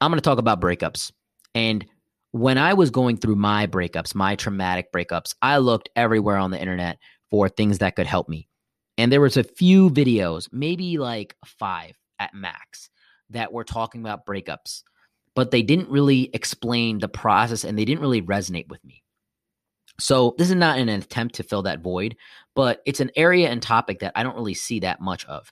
I'm going to talk about breakups. And when I was going through my breakups, my traumatic breakups, I looked everywhere on the internet for things that could help me. And there was a few videos, maybe like 5 at max, that were talking about breakups, but they didn't really explain the process and they didn't really resonate with me. So, this is not an attempt to fill that void, but it's an area and topic that I don't really see that much of.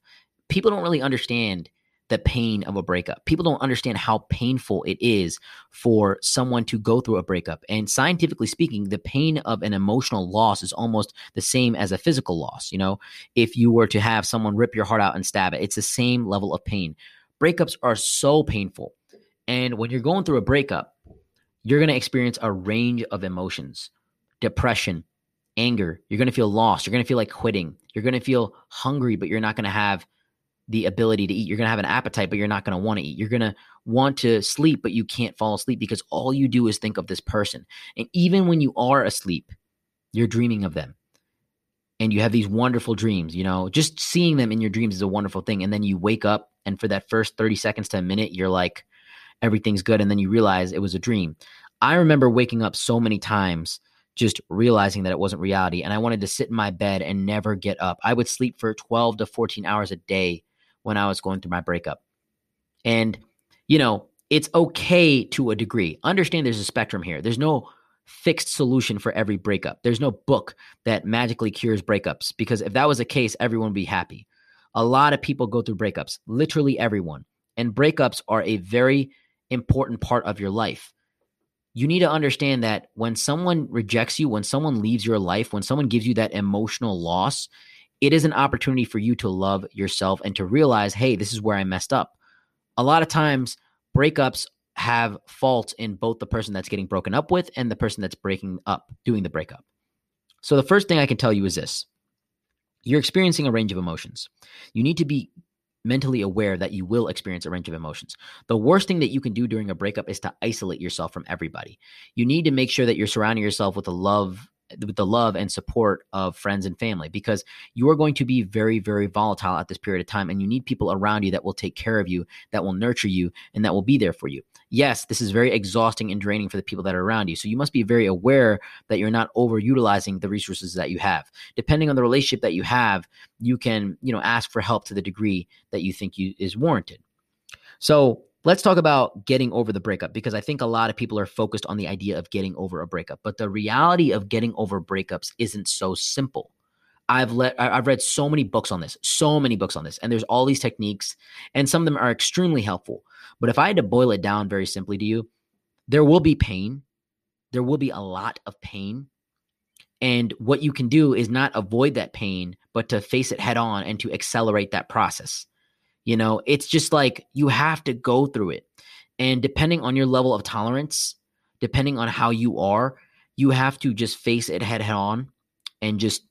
People don't really understand the pain of a breakup. People don't understand how painful it is for someone to go through a breakup. And scientifically speaking, the pain of an emotional loss is almost the same as a physical loss. You know, if you were to have someone rip your heart out and stab it, it's the same level of pain. Breakups are so painful. And when you're going through a breakup, you're going to experience a range of emotions depression, anger. You're going to feel lost. You're going to feel like quitting. You're going to feel hungry, but you're not going to have the ability to eat. You're going to have an appetite, but you're not going to want to eat. You're going to want to sleep, but you can't fall asleep because all you do is think of this person. And even when you are asleep, you're dreaming of them. And you have these wonderful dreams, you know, just seeing them in your dreams is a wonderful thing. And then you wake up, and for that first 30 seconds to a minute, you're like, everything's good. And then you realize it was a dream. I remember waking up so many times just realizing that it wasn't reality. And I wanted to sit in my bed and never get up. I would sleep for 12 to 14 hours a day when I was going through my breakup. And, you know, it's okay to a degree. Understand there's a spectrum here. There's no fixed solution for every breakup. There's no book that magically cures breakups because if that was the case, everyone would be happy. A lot of people go through breakups, literally everyone. And breakups are a very important part of your life. You need to understand that when someone rejects you, when someone leaves your life, when someone gives you that emotional loss, it is an opportunity for you to love yourself and to realize, hey, this is where I messed up. A lot of times, breakups have faults in both the person that's getting broken up with and the person that's breaking up, doing the breakup. So, the first thing I can tell you is this you're experiencing a range of emotions. You need to be mentally aware that you will experience a range of emotions. The worst thing that you can do during a breakup is to isolate yourself from everybody. You need to make sure that you're surrounding yourself with a love with the love and support of friends and family because you are going to be very very volatile at this period of time and you need people around you that will take care of you that will nurture you and that will be there for you. Yes this is very exhausting and draining for the people that are around you so you must be very aware that you're not overutilizing the resources that you have. Depending on the relationship that you have you can you know ask for help to the degree that you think you is warranted. So Let's talk about getting over the breakup because I think a lot of people are focused on the idea of getting over a breakup, but the reality of getting over breakups isn't so simple. I've let I've read so many books on this, so many books on this, and there's all these techniques, and some of them are extremely helpful. But if I had to boil it down very simply to you, there will be pain. There will be a lot of pain. And what you can do is not avoid that pain, but to face it head on and to accelerate that process. You know, it's just like you have to go through it. And depending on your level of tolerance, depending on how you are, you have to just face it head on and just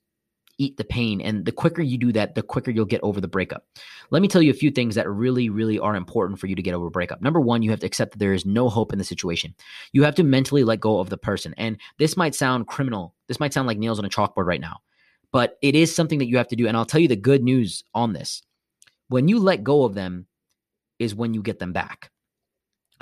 eat the pain. And the quicker you do that, the quicker you'll get over the breakup. Let me tell you a few things that really, really are important for you to get over a breakup. Number one, you have to accept that there is no hope in the situation. You have to mentally let go of the person. And this might sound criminal. This might sound like nails on a chalkboard right now, but it is something that you have to do. And I'll tell you the good news on this when you let go of them, is when you get them back.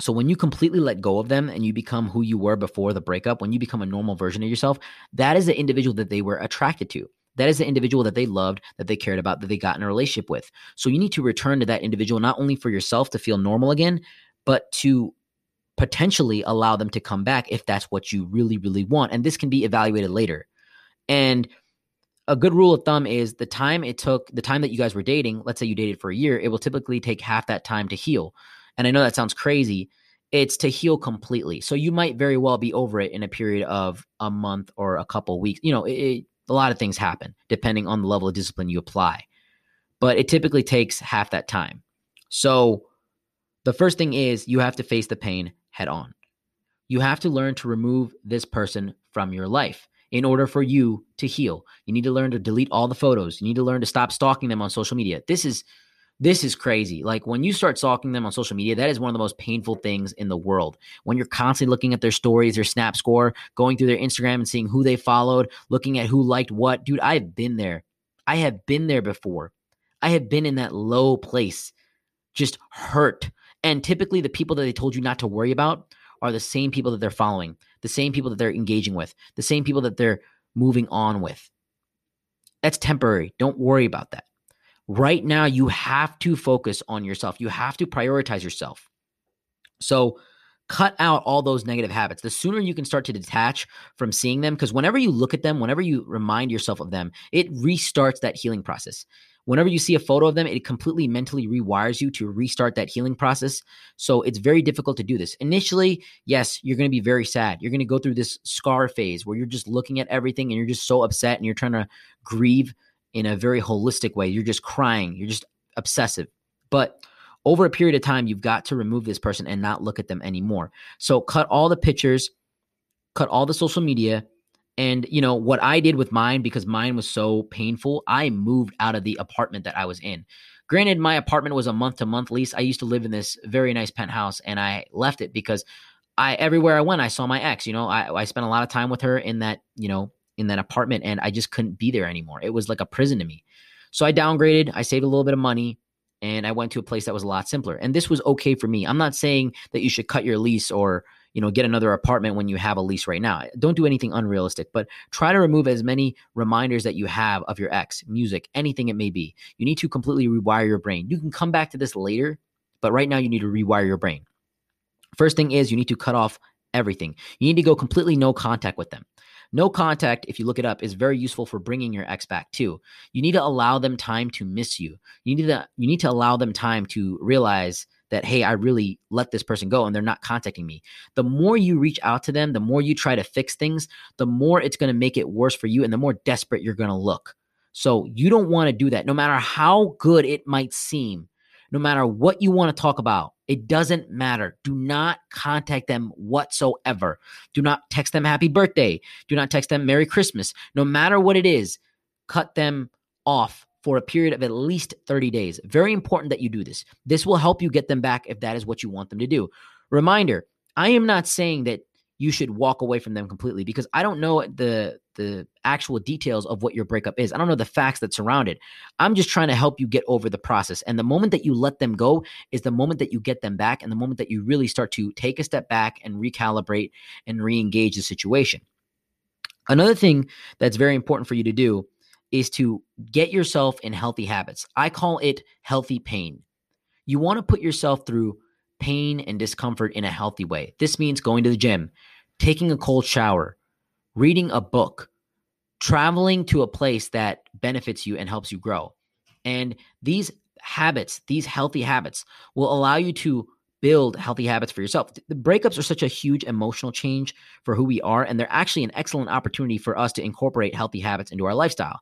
So when you completely let go of them and you become who you were before the breakup, when you become a normal version of yourself, that is the individual that they were attracted to. That is the individual that they loved, that they cared about, that they got in a relationship with. So you need to return to that individual not only for yourself to feel normal again, but to potentially allow them to come back if that's what you really, really want. And this can be evaluated later. And a good rule of thumb is the time it took, the time that you guys were dating, let's say you dated for a year, it will typically take half that time to heal. And I know that sounds crazy. It's to heal completely. So you might very well be over it in a period of a month or a couple weeks. You know, it, it, a lot of things happen depending on the level of discipline you apply, but it typically takes half that time. So the first thing is you have to face the pain head on. You have to learn to remove this person from your life in order for you to heal. You need to learn to delete all the photos. You need to learn to stop stalking them on social media. This is this is crazy. Like when you start stalking them on social media, that is one of the most painful things in the world. When you're constantly looking at their stories, their snap score, going through their Instagram and seeing who they followed, looking at who liked what. Dude, I've been there. I have been there before. I have been in that low place, just hurt And typically, the people that they told you not to worry about are the same people that they're following, the same people that they're engaging with, the same people that they're moving on with. That's temporary. Don't worry about that. Right now, you have to focus on yourself. You have to prioritize yourself. So, cut out all those negative habits. The sooner you can start to detach from seeing them, because whenever you look at them, whenever you remind yourself of them, it restarts that healing process. Whenever you see a photo of them, it completely mentally rewires you to restart that healing process. So it's very difficult to do this. Initially, yes, you're going to be very sad. You're going to go through this scar phase where you're just looking at everything and you're just so upset and you're trying to grieve in a very holistic way. You're just crying, you're just obsessive. But over a period of time, you've got to remove this person and not look at them anymore. So cut all the pictures, cut all the social media, and you know what I did with mine because mine was so painful, I moved out of the apartment that I was in. Granted, my apartment was a month to month lease. I used to live in this very nice penthouse and I left it because I everywhere I went, I saw my ex. You know, I, I spent a lot of time with her in that, you know, in that apartment and I just couldn't be there anymore. It was like a prison to me. So I downgraded, I saved a little bit of money and I went to a place that was a lot simpler. And this was okay for me. I'm not saying that you should cut your lease or you know get another apartment when you have a lease right now. Don't do anything unrealistic but try to remove as many reminders that you have of your ex music anything it may be. You need to completely rewire your brain. You can come back to this later but right now you need to rewire your brain. First thing is you need to cut off everything. You need to go completely no contact with them. No contact, if you look it up, is very useful for bringing your ex back too. You need to allow them time to miss you. You need to you need to allow them time to realize that hey i really let this person go and they're not contacting me. The more you reach out to them the more you try to fix things the more it's going to make it worse for you and the more desperate you're going to look. So you don't want to do that no matter how good it might seem no matter what you want to talk about it doesn't matter. Do not contact them whatsoever. Do not text them happy birthday. Do not text them merry christmas. No matter what it is cut them off for a period of at least 30 days. Very important that you do this. This will help you get them back if that is what you want them to do. Reminder, I am not saying that you should walk away from them completely because I don't know the the actual details of what your breakup is. I don't know the facts that surround it. I'm just trying to help you get over the process. And the moment that you let them go is the moment that you get them back and the moment that you really start to take a step back and recalibrate and re-engage the situation. Another thing that's very important for you to do is to get yourself in healthy habits. I call it healthy pain. You want to put yourself through pain and discomfort in a healthy way. This means going to the gym, taking a cold shower, reading a book, traveling to a place that benefits you and helps you grow. And these habits, these healthy habits, will allow you to build healthy habits for yourself. The breakups are such a huge emotional change for who we are, and they're actually an excellent opportunity for us to incorporate healthy habits into our lifestyle.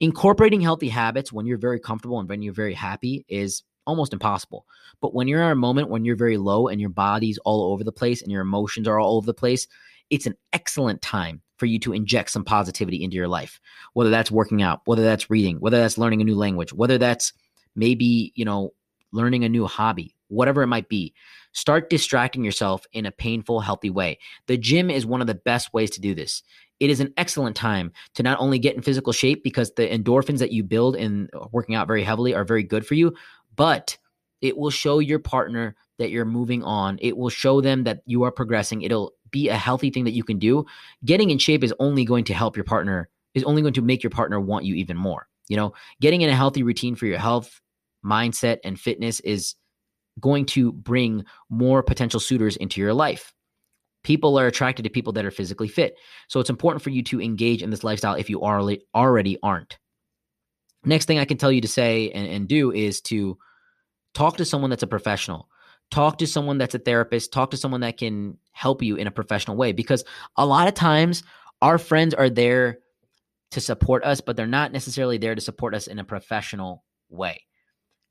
Incorporating healthy habits when you're very comfortable and when you're very happy is almost impossible. But when you're in a moment when you're very low and your body's all over the place and your emotions are all over the place, it's an excellent time for you to inject some positivity into your life. Whether that's working out, whether that's reading, whether that's learning a new language, whether that's maybe, you know, learning a new hobby, whatever it might be. Start distracting yourself in a painful, healthy way. The gym is one of the best ways to do this. It is an excellent time to not only get in physical shape because the endorphins that you build in uh, working out very heavily are very good for you, but it will show your partner that you're moving on. It will show them that you are progressing. It'll be a healthy thing that you can do. Getting in shape is only going to help your partner, is only going to make your partner want you even more. You know, getting in a healthy routine for your health, mindset, and fitness is going to bring more potential suitors into your life. People are attracted to people that are physically fit. So it's important for you to engage in this lifestyle if you already aren't. Next thing I can tell you to say and, and do is to talk to someone that's a professional. Talk to someone that's a therapist. Talk to someone that can help you in a professional way because a lot of times our friends are there to support us, but they're not necessarily there to support us in a professional way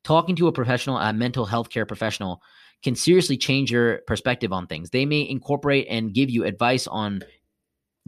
talking to a professional, a mental health care professional, can seriously change your perspective on things. They may incorporate and give you advice on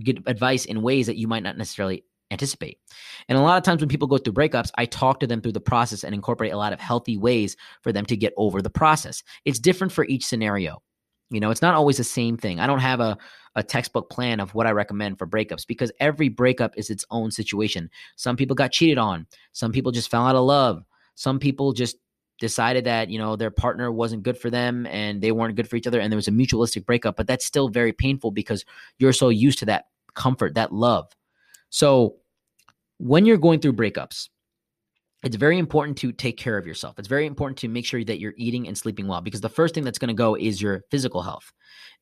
get advice in ways that you might not necessarily anticipate. And a lot of times when people go through breakups, I talk to them through the process and incorporate a lot of healthy ways for them to get over the process. It's different for each scenario. You know, it's not always the same thing. I don't have a, a textbook plan of what I recommend for breakups because every breakup is its own situation. Some people got cheated on, some people just fell out of love, some people just decided that you know their partner wasn't good for them and they weren't good for each other and there was a mutualistic breakup but that's still very painful because you're so used to that comfort that love. So when you're going through breakups it's very important to take care of yourself. It's very important to make sure that you're eating and sleeping well because the first thing that's going to go is your physical health.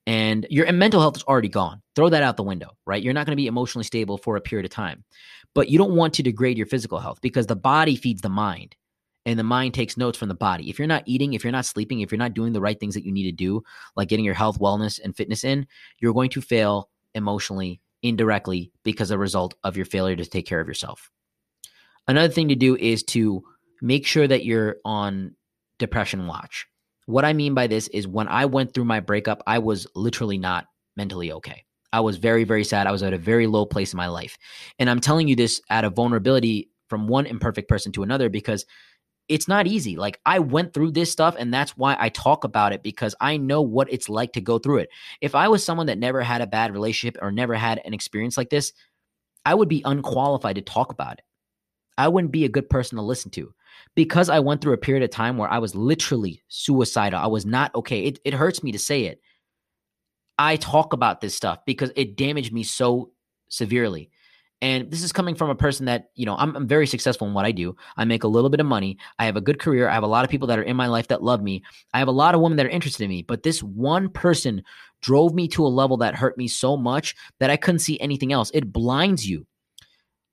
And your mental health is already gone. Throw that out the window right? You're not going to be emotionally stable for a period of time. But you don't want to degrade your physical health because the body feeds the mind and the mind takes notes from the body. If you're not eating, if you're not sleeping, if you're not doing the right things that you need to do, like getting your health, wellness, and fitness in, you're going to fail emotionally indirectly because a result of your failure to take care of yourself. Another thing to do is to make sure that you're on depression watch. What I mean by this is when I went through my breakup, I was literally not mentally okay. I was very, very sad. I was at a very low place in my life. And I'm telling you this out of vulnerability from one imperfect person to another because it's not easy. Like I went through this stuff and that's why I talk about it because I know what it's like to go through it. If I was someone that never had a bad relationship or never had an experience like this, I would be unqualified to talk about it. I wouldn't be a good person to listen to because I went through a period of time where I was literally suicidal. I was not okay. It, it hurts me to say it. I talk about this stuff because it damaged me so severely. And this is coming from a person that, you know, I'm, I'm, very successful in what I do. I make a little bit of money. I have a good career. I have a lot of people that are in my life that love me. I have a lot of women that are interested in me. But this one person drove me to a level that hurt me so much that I couldn't see anything else. It blinds you.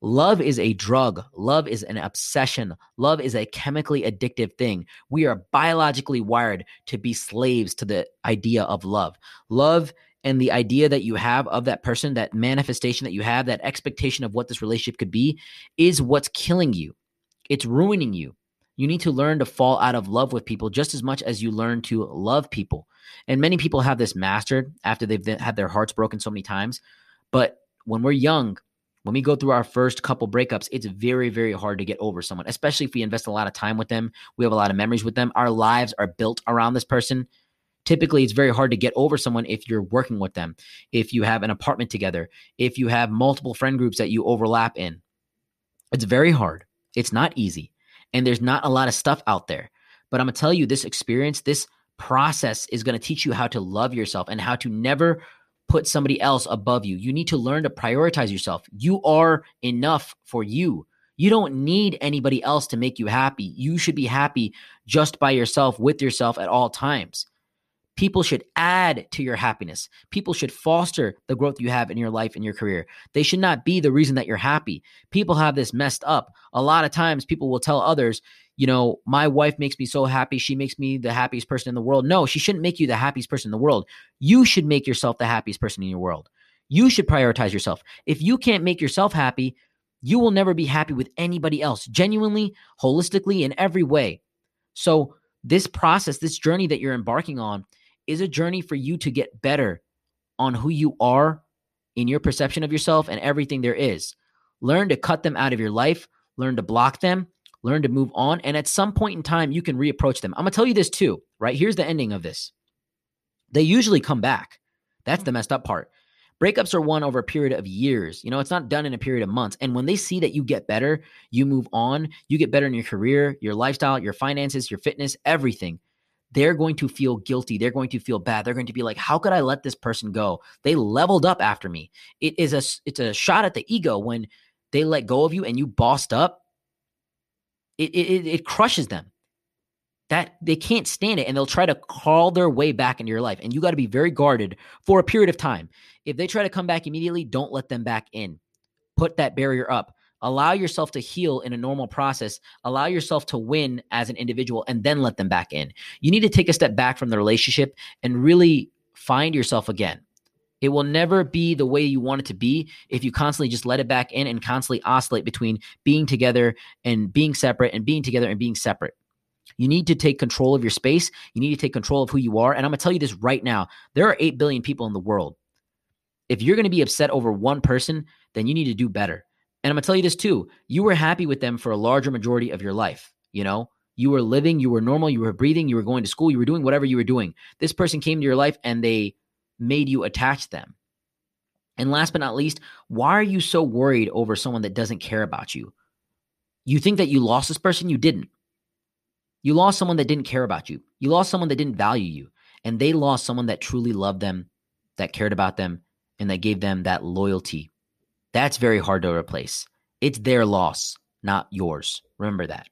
Love is a drug. Love is an obsession. Love is a chemically addictive thing. We are biologically wired to be slaves to the idea of love. Love and the idea that you have of that person, that manifestation that you have, that expectation of what this relationship could be, is what's killing you. It's ruining you. You need to learn to fall out of love with people just as much as you learn to love people. And many people have this mastered after they've had their hearts broken so many times. But when we're young, when we go through our first couple breakups, it's very, very hard to get over someone, especially if we invest a lot of time with them. We have a lot of memories with them. Our lives are built around this person typically it's very hard to get over someone if you're working with them, if you have an apartment together, if you have multiple friend groups that you overlap in. It's very hard. It's not easy. And there's not a lot of stuff out there. But I'm going to tell you this experience, this process is going to teach you how to love yourself and how to never put somebody else above you. You need to learn to prioritize yourself. You are enough for you. You don't need anybody else to make you happy. You should be happy just by yourself, with yourself at all times. People should add to your happiness. People should foster the growth you have in your life and your career. They should not be the reason that you're happy. People have this messed up. A lot of times people will tell others, you know, my wife makes me so happy. She makes me the happiest person in the world. No, she shouldn't make you the happiest person in the world. You should make yourself the happiest person in your world. You should prioritize yourself. If you can't make yourself happy, you will never be happy with anybody else, genuinely, holistically, in every way. So, this process, this journey that you're embarking on, is a journey for you to get better on who you are in your perception of yourself and everything there is. Learn to cut them out of your life, learn to block them, learn to move on. And at some point in time, you can reapproach them. I'm going to tell you this too, right? Here's the ending of this they usually come back. That's the messed up part. Breakups are won over a period of years. You know, it's not done in a period of months. And when they see that you get better, you move on, you get better in your career, your lifestyle, your finances, your fitness, everything they're going to feel guilty. They're going to feel bad. They're going to be like, how could I let this person go? They leveled up after me. It is a it's a shot at the ego when they let go of you and you bossed up. It it, it crushes them. That they can't stand it and they'll try to crawl their way back into your life. And you got to be very guarded for a period of time. If they try to come back immediately, don't let them back in. Put that barrier up allow yourself to heal in a normal process. Allow yourself to win as an individual and then let them back in. You need to take a step back from the relationship and really find yourself again. It will never be the way you want it to be if you constantly just let it back in and constantly oscillate between being together and being separate and being together and being separate. You need to take control of your space. You need to take control of who you are. And i'm going to tell you this right now. There are 8 billion people in the world. If you're going to be upset over one person then you need to do better and I'm going to tell you this too. You were happy with them for a larger majority of your life. You know, you were living, you were normal, you were breathing, you were going to school, you were doing whatever you were doing. This person came to your life and they made you attach them. And last but not least, why are you so worried over someone that doesn't care about you? You think that you lost this person, you didn't. You lost someone that didn't care about you. You lost someone that didn't value you. And they lost someone that truly loved them, that cared about them, and that gave them that loyalty that's very hard to replace. It's their loss, not yours. Remember that.